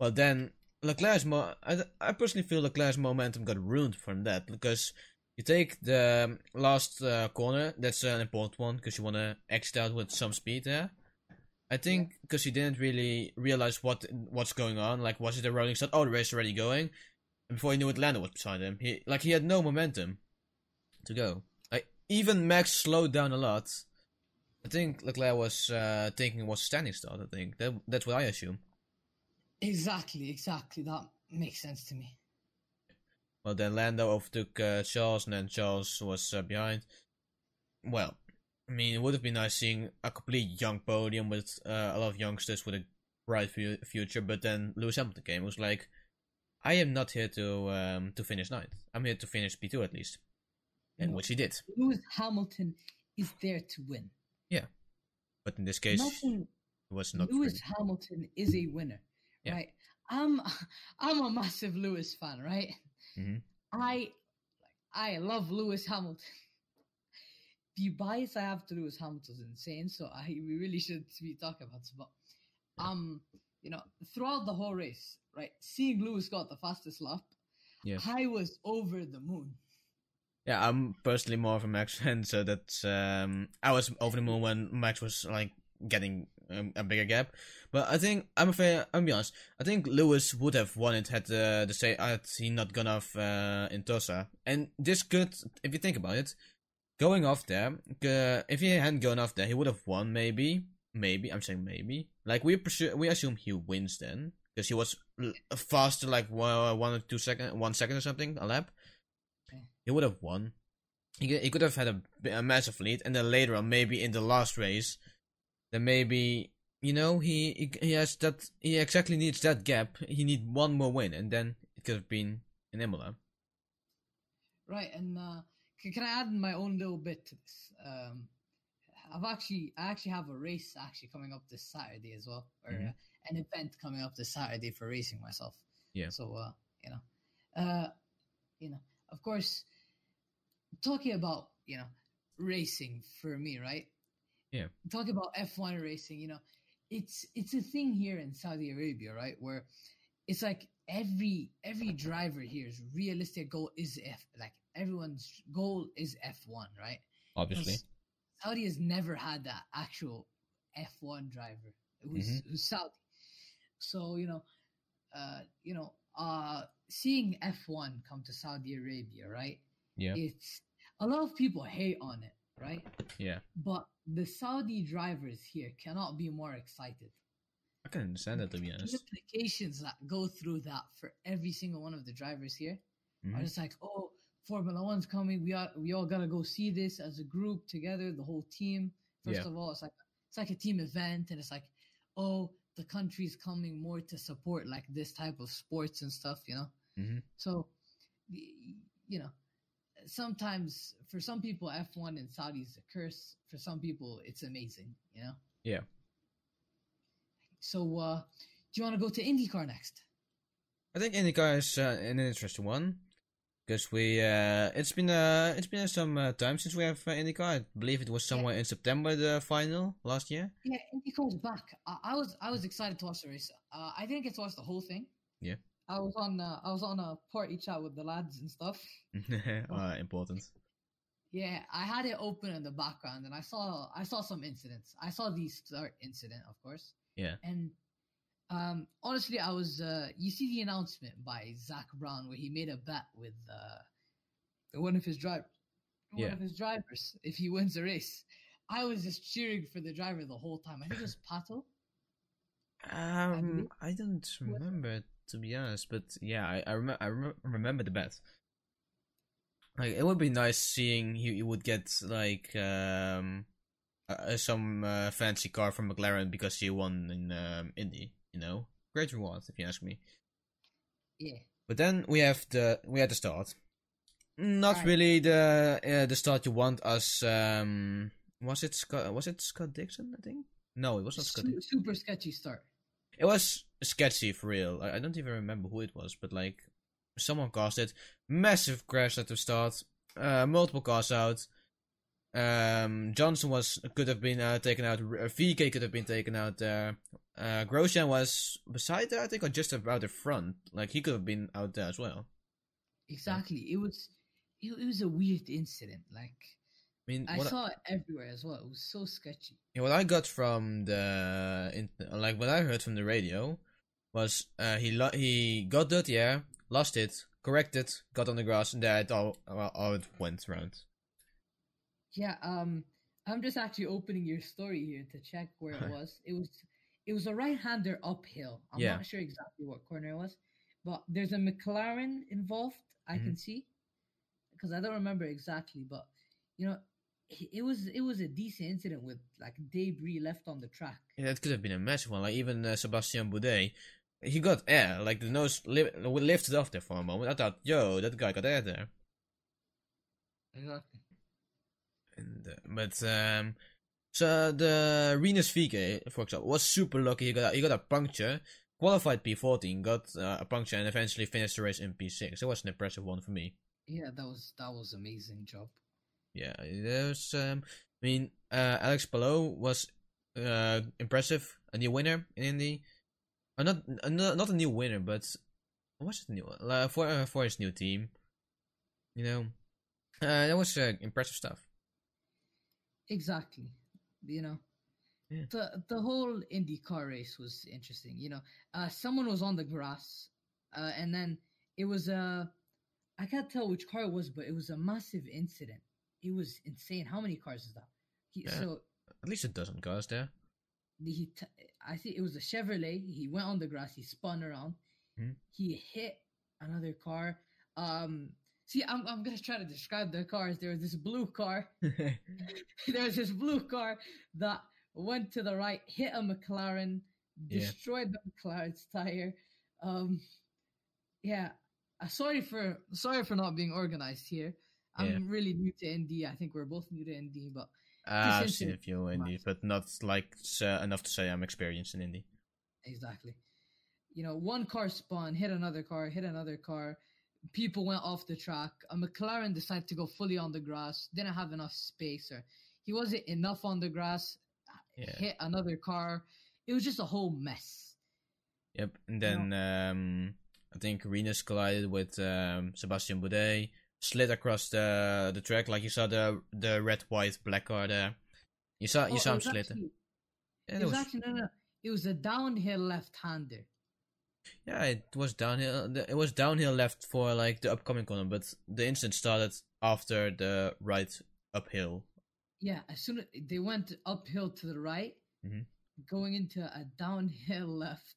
[SPEAKER 1] Well then Leclerc's mo I, I personally feel Leclerc's momentum got ruined from that because you take the last uh, corner. That's an important one because you want to exit out with some speed there. I think because he didn't really realize what what's going on. Like was it a rolling start? Oh, the race is already going. And before he knew it, Lando was beside him. He like he had no momentum to go. Even Max slowed down a lot. I think Leclerc was uh, thinking it was a standing start. I think that that's what I assume.
[SPEAKER 2] Exactly, exactly. That makes sense to me.
[SPEAKER 1] Well, then Lando overtook uh, Charles, and then Charles was uh, behind. Well, I mean, it would have been nice seeing a complete young podium with uh, a lot of youngsters with a bright fu- future. But then Lewis Hamilton came. It was like, I am not here to um, to finish ninth. I'm here to finish P two at least, and
[SPEAKER 2] No.
[SPEAKER 1] which he did.
[SPEAKER 2] Lewis Hamilton is there to win.
[SPEAKER 1] Yeah, but in this case,
[SPEAKER 2] Nothing
[SPEAKER 1] it was not.
[SPEAKER 2] Lewis
[SPEAKER 1] really-
[SPEAKER 2] Hamilton is a winner,
[SPEAKER 1] Yeah.
[SPEAKER 2] right? I'm I'm a massive Lewis fan, right?
[SPEAKER 1] Mhm.
[SPEAKER 2] I I love Lewis Hamilton. The bias I have to Lewis Hamilton is insane, so I we really should be talking about this. But um, you know, throughout the whole race, right, seeing Lewis got the fastest lap,
[SPEAKER 1] Yeah.
[SPEAKER 2] I was over the moon.
[SPEAKER 1] Yeah, I'm personally more of a Max fan, so that's um, I was over the moon when Max was like getting um, a bigger gap. But I think I'm a fair. I'm be honest. I think Lewis would have won it had uh, the say had he not gone off uh, in Tosa. And this could, if you think about it, going off there. Uh, if he hadn't gone off there, he would have won. Maybe, maybe. I'm saying maybe. Like we presu- we assume he wins then because he was faster, like one, one or two second, one second or something a lap he would have won. He could, he could have had a, a massive lead, and then later on, maybe in the last race, then maybe you know he he, he has that he exactly needs that gap. He need one more win, and then it could have been an Imola.
[SPEAKER 2] Right, and uh, can, can I add my own little bit to this? Um, I've actually, I actually have a race actually coming up this Saturday as well, or
[SPEAKER 1] Mhm.
[SPEAKER 2] uh, an event coming up this Saturday for racing myself.
[SPEAKER 1] Yeah.
[SPEAKER 2] So, uh, you know, uh, you know, of course, talking about you know racing for me, right?
[SPEAKER 1] Yeah.
[SPEAKER 2] Talking about F1 racing, you know, it's it's a thing here in Saudi Arabia, right? Where it's like every every driver here's realistic goal is F like everyone's goal is F1, right?
[SPEAKER 1] Obviously,
[SPEAKER 2] Saudi has never had that actual F1 driver who's
[SPEAKER 1] Mhm.
[SPEAKER 2] who's Saudi. So, you know, uh, you know, uh seeing F1 come to Saudi Arabia, right?
[SPEAKER 1] yeah,
[SPEAKER 2] It's a lot of people hate on it, right?
[SPEAKER 1] yeah.
[SPEAKER 2] But the Saudi drivers here cannot be more excited.
[SPEAKER 1] I can understand that to be honest.
[SPEAKER 2] The implications that go through that for every single one of the drivers here are
[SPEAKER 1] Mhm.
[SPEAKER 2] just like, oh, Formula One's coming. We are we all gotta go see this as a group together, the whole team. First
[SPEAKER 1] Yeah.
[SPEAKER 2] of all, it's like it's like a team event, and it's like, oh, the country's coming more to support like this type of sports and stuff, you know.
[SPEAKER 1] Mhm.
[SPEAKER 2] So, you know, sometimes for some people, F one in Saudi is a curse. For some people, it's amazing, you know.
[SPEAKER 1] Yeah.
[SPEAKER 2] So, uh, do you want to go to IndyCar next?
[SPEAKER 1] I think IndyCar is uh, an interesting one because we uh, it's been uh, it's been some uh, time since we have uh, IndyCar. I believe it was somewhere in September the final last year.
[SPEAKER 2] Yeah, IndyCar's back. I, I was I was excited to watch the race. Uh, I didn't get to watch the whole thing.
[SPEAKER 1] Yeah.
[SPEAKER 2] I was on uh, I was on a party chat with the lads and stuff. (laughs)
[SPEAKER 1] uh, important.
[SPEAKER 2] Yeah, I had it open in the background, and I saw I saw some incidents. I saw the start incident, of course.
[SPEAKER 1] Yeah.
[SPEAKER 2] And um, honestly, I was uh, you see the announcement by Zak Brown where he made a bet with uh, one of his drive one
[SPEAKER 1] Yeah.
[SPEAKER 2] of his drivers if he wins the race. I was just cheering for the driver the whole time. I think it was (laughs) Pato.
[SPEAKER 1] Um,
[SPEAKER 2] believe-
[SPEAKER 1] I don't remember to be honest, but yeah, I I, rem- I rem- remember the bet. Like it would be nice seeing you. You would get like um uh, some uh, fancy car from McLaren because you won in um, Indy. You know, great reward if you ask me.
[SPEAKER 2] Yeah.
[SPEAKER 1] But then we have the we had the start. Not
[SPEAKER 2] Right.
[SPEAKER 1] really the uh, the start you want us. um was it Scott was it Scott Dixon I think no it was not Scott
[SPEAKER 2] Su-
[SPEAKER 1] Dixon.
[SPEAKER 2] super sketchy start.
[SPEAKER 1] It was sketchy for real. I, I don't even remember who it was, but like someone caused it. Massive crash at the start. Uh, multiple cars out. Um, Johnson was could have been uh, taken out. VeeKay could have been taken out there. Uh, Grosjean was beside there, I think, or just about the front. Like he could have been out there as well.
[SPEAKER 2] Exactly. It was it, it was a weird incident. Like
[SPEAKER 1] I mean,
[SPEAKER 2] I saw it everywhere as well. It was so sketchy.
[SPEAKER 1] Yeah, what I got from the in, like what I heard from the radio was uh, he lo- he got dirty air, lost it, corrected, got on the grass, and that all well, all it went round.
[SPEAKER 2] Yeah, um I'm just actually opening your story here to check where it (laughs) was. It was it was a right hander uphill. I'm
[SPEAKER 1] Yeah.
[SPEAKER 2] not sure exactly what corner it was, but there's a McLaren involved, I can see. Because I don't remember exactly, but you know, it, it was it was a decent incident with like debris left on the track.
[SPEAKER 1] Yeah, that could have been a massive one. Like even uh, Sebastian Bourdais, he got air. Like the nose li- lifted off there for a moment. I thought, yo, that guy got air there.
[SPEAKER 2] Exactly.
[SPEAKER 1] And uh, but um, so the Rinus VeeKay, for example, was super lucky. He got a, he got a puncture, qualified P14, got uh, a puncture, and eventually finished the race in P6. It was an impressive one for me.
[SPEAKER 2] Yeah, that was that was amazing job.
[SPEAKER 1] Yeah, there's um, I mean, uh, Alex Palou was uh impressive, a new winner in Indy. Uh, not uh, not not a new winner, but what's it new uh, for uh, for his new team. You know, uh, that was uh, impressive stuff.
[SPEAKER 2] Exactly. You know,
[SPEAKER 1] Yeah.
[SPEAKER 2] the the whole IndyCar race was interesting. You know, uh, someone was on the grass, uh, and then it was a I can't tell which car it was, but it was a massive incident. It was insane. How many cars is that? He,
[SPEAKER 1] Yeah.
[SPEAKER 2] So
[SPEAKER 1] At least a dozen cars there.
[SPEAKER 2] He, t- I think it was a Chevrolet. He went on the grass. He spun around.
[SPEAKER 1] Mhm.
[SPEAKER 2] He hit another car. Um, see, I'm I'm gonna try to describe the cars. There was this blue car. (laughs) (laughs) There's this blue car that went to the right, hit a McLaren,
[SPEAKER 1] Yeah.
[SPEAKER 2] destroyed the McLaren's tire. Um, yeah, uh, sorry for sorry for not being organized here. I'm
[SPEAKER 1] Yeah.
[SPEAKER 2] really new to Indy. I think we're both new to Indy, but
[SPEAKER 1] Uh, I've seen a few
[SPEAKER 2] massive.
[SPEAKER 1] but not like uh, enough to say I'm experienced in Indy.
[SPEAKER 2] exactly, you know, one car spun, hit another car, hit another car. People went off the track. A McLaren decided to go fully on the grass. Didn't have enough space, or he wasn't enough on the grass.
[SPEAKER 1] Yeah.
[SPEAKER 2] Hit another car. It was just a whole mess.
[SPEAKER 1] Yep, and then um, I think Rinus collided with um, Sebastian Bourdais, slid across the the track like you saw the the red, white, black car there. You saw you
[SPEAKER 2] Oh,
[SPEAKER 1] saw him slid.
[SPEAKER 2] actually-
[SPEAKER 1] Yeah,
[SPEAKER 2] It was actually no, no. It was a downhill left-hander.
[SPEAKER 1] yeah, it was downhill. It was downhill left for like the upcoming corner, but the incident started after the right uphill.
[SPEAKER 2] Yeah, as soon as they went uphill to the right,
[SPEAKER 1] Mhm.
[SPEAKER 2] going into a downhill left,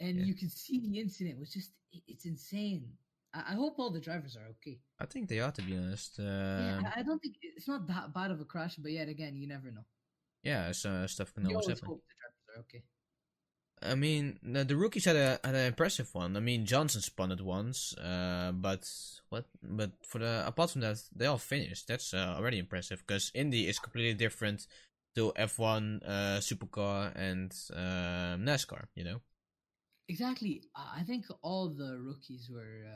[SPEAKER 2] and
[SPEAKER 1] Yeah.
[SPEAKER 2] you can see the incident was just—it's insane. I, hope all the drivers are okay.
[SPEAKER 1] I think they are, to be honest.
[SPEAKER 2] yeah,
[SPEAKER 1] Um,
[SPEAKER 2] I, I don't think it's not that bad of a crash, but yet again, you never know.
[SPEAKER 1] yeah, so stuff can
[SPEAKER 2] You
[SPEAKER 1] always
[SPEAKER 2] always
[SPEAKER 1] happen.
[SPEAKER 2] hope the drivers are okay.
[SPEAKER 1] I mean, the, rookies had a had an impressive one. I mean, Johnson spun it once, uh, but what? But for the apart from that, they all finished. That's uh, already impressive because Indy is completely different to F1, uh, Supercar, and uh, NASCAR. You know,
[SPEAKER 2] Exactly. I I think all the rookies were.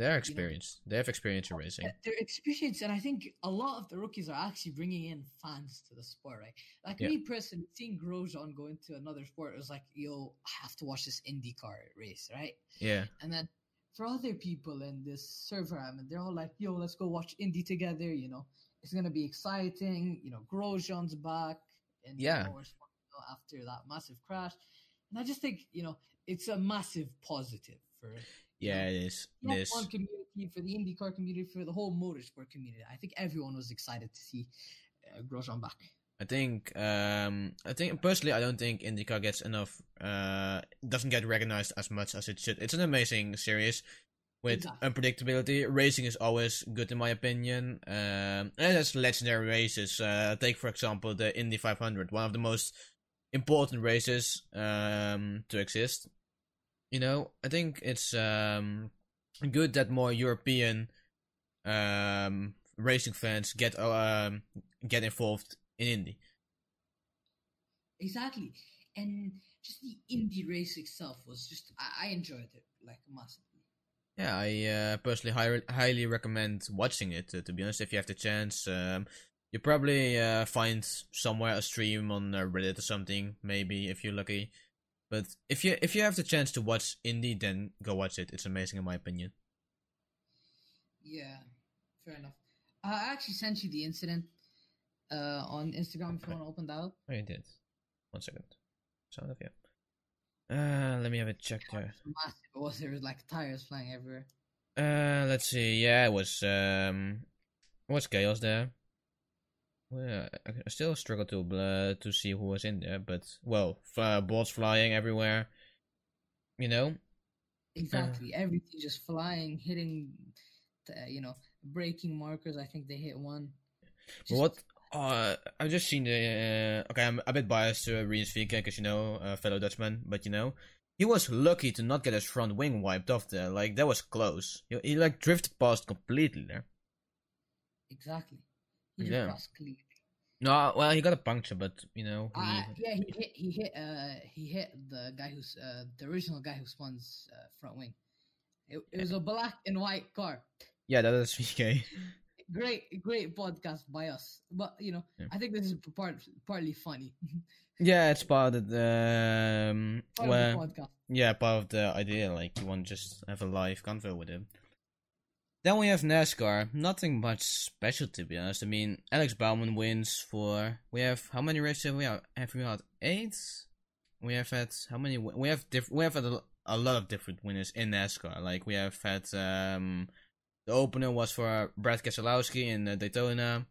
[SPEAKER 2] Uh,
[SPEAKER 1] they're experienced. They have experience in racing.
[SPEAKER 2] Yeah, They're experienced, and I think a lot of the rookies are actually bringing in fans to the sport, right? Like
[SPEAKER 1] Yeah.
[SPEAKER 2] me personally, seeing Grosjean go into another sport it was like, yo, I have to watch this IndyCar race, right?
[SPEAKER 1] Yeah,
[SPEAKER 2] And then for other people in this server, I mean, they're all like, yo, let's go watch Indy together, you know? It's gonna be exciting, you know. Grosjean's back, and
[SPEAKER 1] Yeah.
[SPEAKER 2] after that massive crash, and I just think, you know, it's a massive positive for
[SPEAKER 1] yeah, it is.
[SPEAKER 2] the
[SPEAKER 1] It is.
[SPEAKER 2] F1 community, for the IndyCar community, for the whole motorsport community. I think everyone was excited to see uh, Grosjean back.
[SPEAKER 1] I think um I think personally I don't think IndyCar gets enough uh doesn't get recognized as much as it should. It's an amazing series with
[SPEAKER 2] Exactly.
[SPEAKER 1] unpredictability. Racing is always good in my opinion. Um and it's legendary races. Uh take for example the Indy 500, one of the most important races um to exist. You know, I think it's um good that more European um racing fans get um get involved in Indy.
[SPEAKER 2] Exactly. And just the Indy race itself was just, I, I enjoyed it like massively.
[SPEAKER 1] Yeah, I uh, personally hi- highly recommend watching it. Uh, to be honest, if you have the chance, um, you probably uh, find somewhere a stream on uh, Reddit or something. Maybe if you're lucky. But if you if you have the chance to watch Indy, then go watch it. It's amazing in my opinion.
[SPEAKER 2] Yeah, fair enough. I actually sent you the incident uh, on Instagram if you want to open that up.
[SPEAKER 1] Oh, you did. One second. Sound of you. Uh, let me have a check there.
[SPEAKER 2] Massive. It was there was like tires flying everywhere.
[SPEAKER 1] Uh, let's see. Yeah, it was um, it was chaos there. Well, I I still struggle to uh, to see who was in there, but well, f- balls flying everywhere. You know,
[SPEAKER 2] Exactly. Everything just flying, hitting, uh, you know, breaking markers. I think they hit one.
[SPEAKER 1] But what? Uh, I've just seen the. Uh, okay, I'm a bit biased to Rinus VeeKay because you know, uh, fellow Dutchman, but you know, he was lucky to not get his front wing wiped off there. Like that was close. He, he like drifted past completely there.
[SPEAKER 2] Exactly.
[SPEAKER 1] Yeah. No, well, he got a puncture, but you know, he,
[SPEAKER 2] Uh, yeah, he hit. He hit. Uh, he hit the guy who's uh, the original guy who spawns uh, front wing. It, it was a black and white car.
[SPEAKER 1] yeah, that is VeeKay. (laughs)
[SPEAKER 2] Great, great podcast by us. But you know,
[SPEAKER 1] Yeah.
[SPEAKER 2] I think this is part partly funny. (laughs)
[SPEAKER 1] Yeah, it's part of the um,
[SPEAKER 2] part
[SPEAKER 1] well,
[SPEAKER 2] of the podcast.
[SPEAKER 1] yeah, part of the idea. Like you want to just have a live convo with him. Then we have NASCAR. Nothing much special to be honest. I mean, Alex Bowman wins for. We have how many races have we had? Have we had eight? We have had how many? We have diff- We have had a, a lot of different winners in NASCAR. Like we have had um, the opener was for Brad Keselowski in uh, Daytona.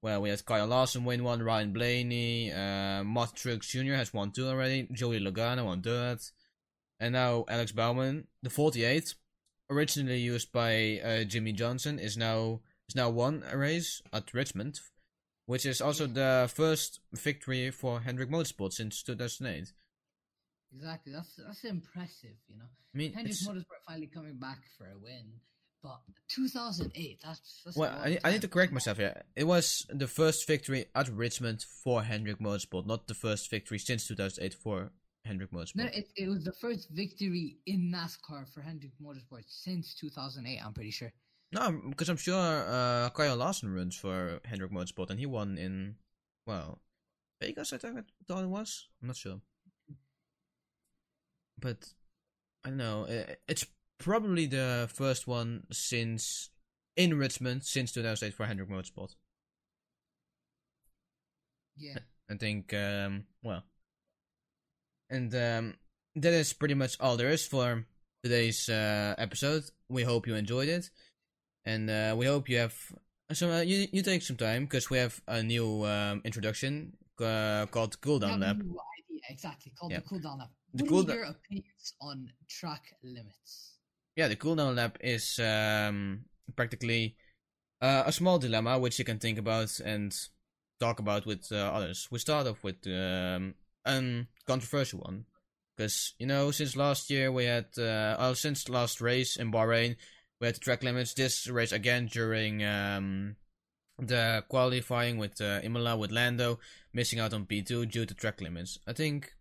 [SPEAKER 1] Well, we had Kyle Larson win one, Ryan Blaney, uh, Martin Truex Jr. has won two already, Joey Logano won third, and now Alex Bowman, the 48, originally used by uh, Jimmie Johnson, is now is now won a race at Richmond, which is also the first victory for Hendrick Motorsport since 2008.
[SPEAKER 2] Exactly. That's that's impressive. You know,
[SPEAKER 1] I mean,
[SPEAKER 2] Hendrick Motorsport finally coming back for a win. But 2008, that's, that's
[SPEAKER 1] well, I, I need to correct myself here. It was the first victory at Richmond for Hendrick Motorsport, not the first victory since 2008 for Hendrick Motorsport.
[SPEAKER 2] No, it, it was the first victory in NASCAR for Hendrick Motorsport since 2008. I'm pretty sure.
[SPEAKER 1] No, because I'm sure uh, Kyle Larson runs for Hendrick Motorsport, and he won in, well, Vegas, I think I thought it was. I'm not sure. But, I don't know, i- it's probably the first one since, in Richmond, since 2008 for Hendrick Motorsport.
[SPEAKER 2] Yeah.
[SPEAKER 1] I think, um, well. And um, that is pretty much all there is for today's uh, episode. We hope you enjoyed it. And uh, we hope you have some, uh, you, you take some time because we have a new um, introduction uh, called Cooldown Lab.
[SPEAKER 2] exactly, called
[SPEAKER 1] Yeah.
[SPEAKER 2] the cooldown lab.
[SPEAKER 1] The
[SPEAKER 2] What
[SPEAKER 1] cooldown-
[SPEAKER 2] are your opinions on track limits?
[SPEAKER 1] Yeah, the Cooldown Lab is um, practically uh, a small dilemma which you can think about and talk about with uh, others. We start off with um, a controversial one Because you know, since last year we had, uh, oh, since last race in Bahrain, we had the track limits. This race again during um, the qualifying with uh, Imola with Lando missing out on P2 due to track limits. I think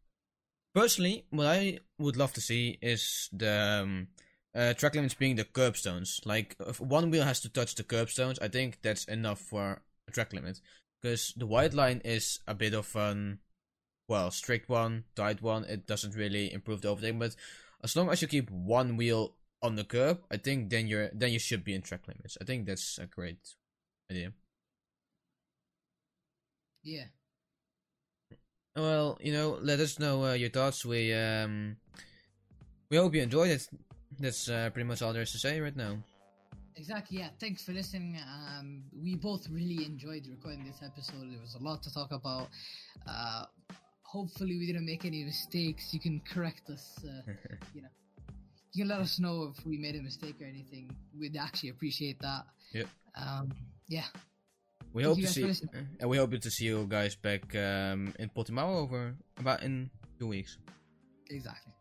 [SPEAKER 1] personally, what I would love to see is the um, uh, track limits being the curbstones. Like if one wheel has to touch the curbstones, I think that's enough for a track limit. Because the white line is a bit of an well strict one, tight one. It doesn't really improve the overtaking, but as long as you keep one wheel on the curb, I think then you're then you should be in track limits. I think that's a great idea.
[SPEAKER 2] Yeah.
[SPEAKER 1] Well, you know, let us know uh, your thoughts. We um, we hope you enjoyed it. That's uh, pretty much all there is to say right now.
[SPEAKER 2] Exactly. Yeah. Thanks for listening. Um, we both really enjoyed recording this episode. There was a lot to talk about. Uh, hopefully, we didn't make any mistakes. You can correct us. Uh, (laughs) you know, you can let us know if we made a mistake or anything. We'd actually appreciate that.
[SPEAKER 1] Yep.
[SPEAKER 2] Um, yeah.
[SPEAKER 1] We
[SPEAKER 2] Thank
[SPEAKER 1] hope to see, and we hope to see you guys back um, in Portimao over about in two weeks.
[SPEAKER 2] Exactly.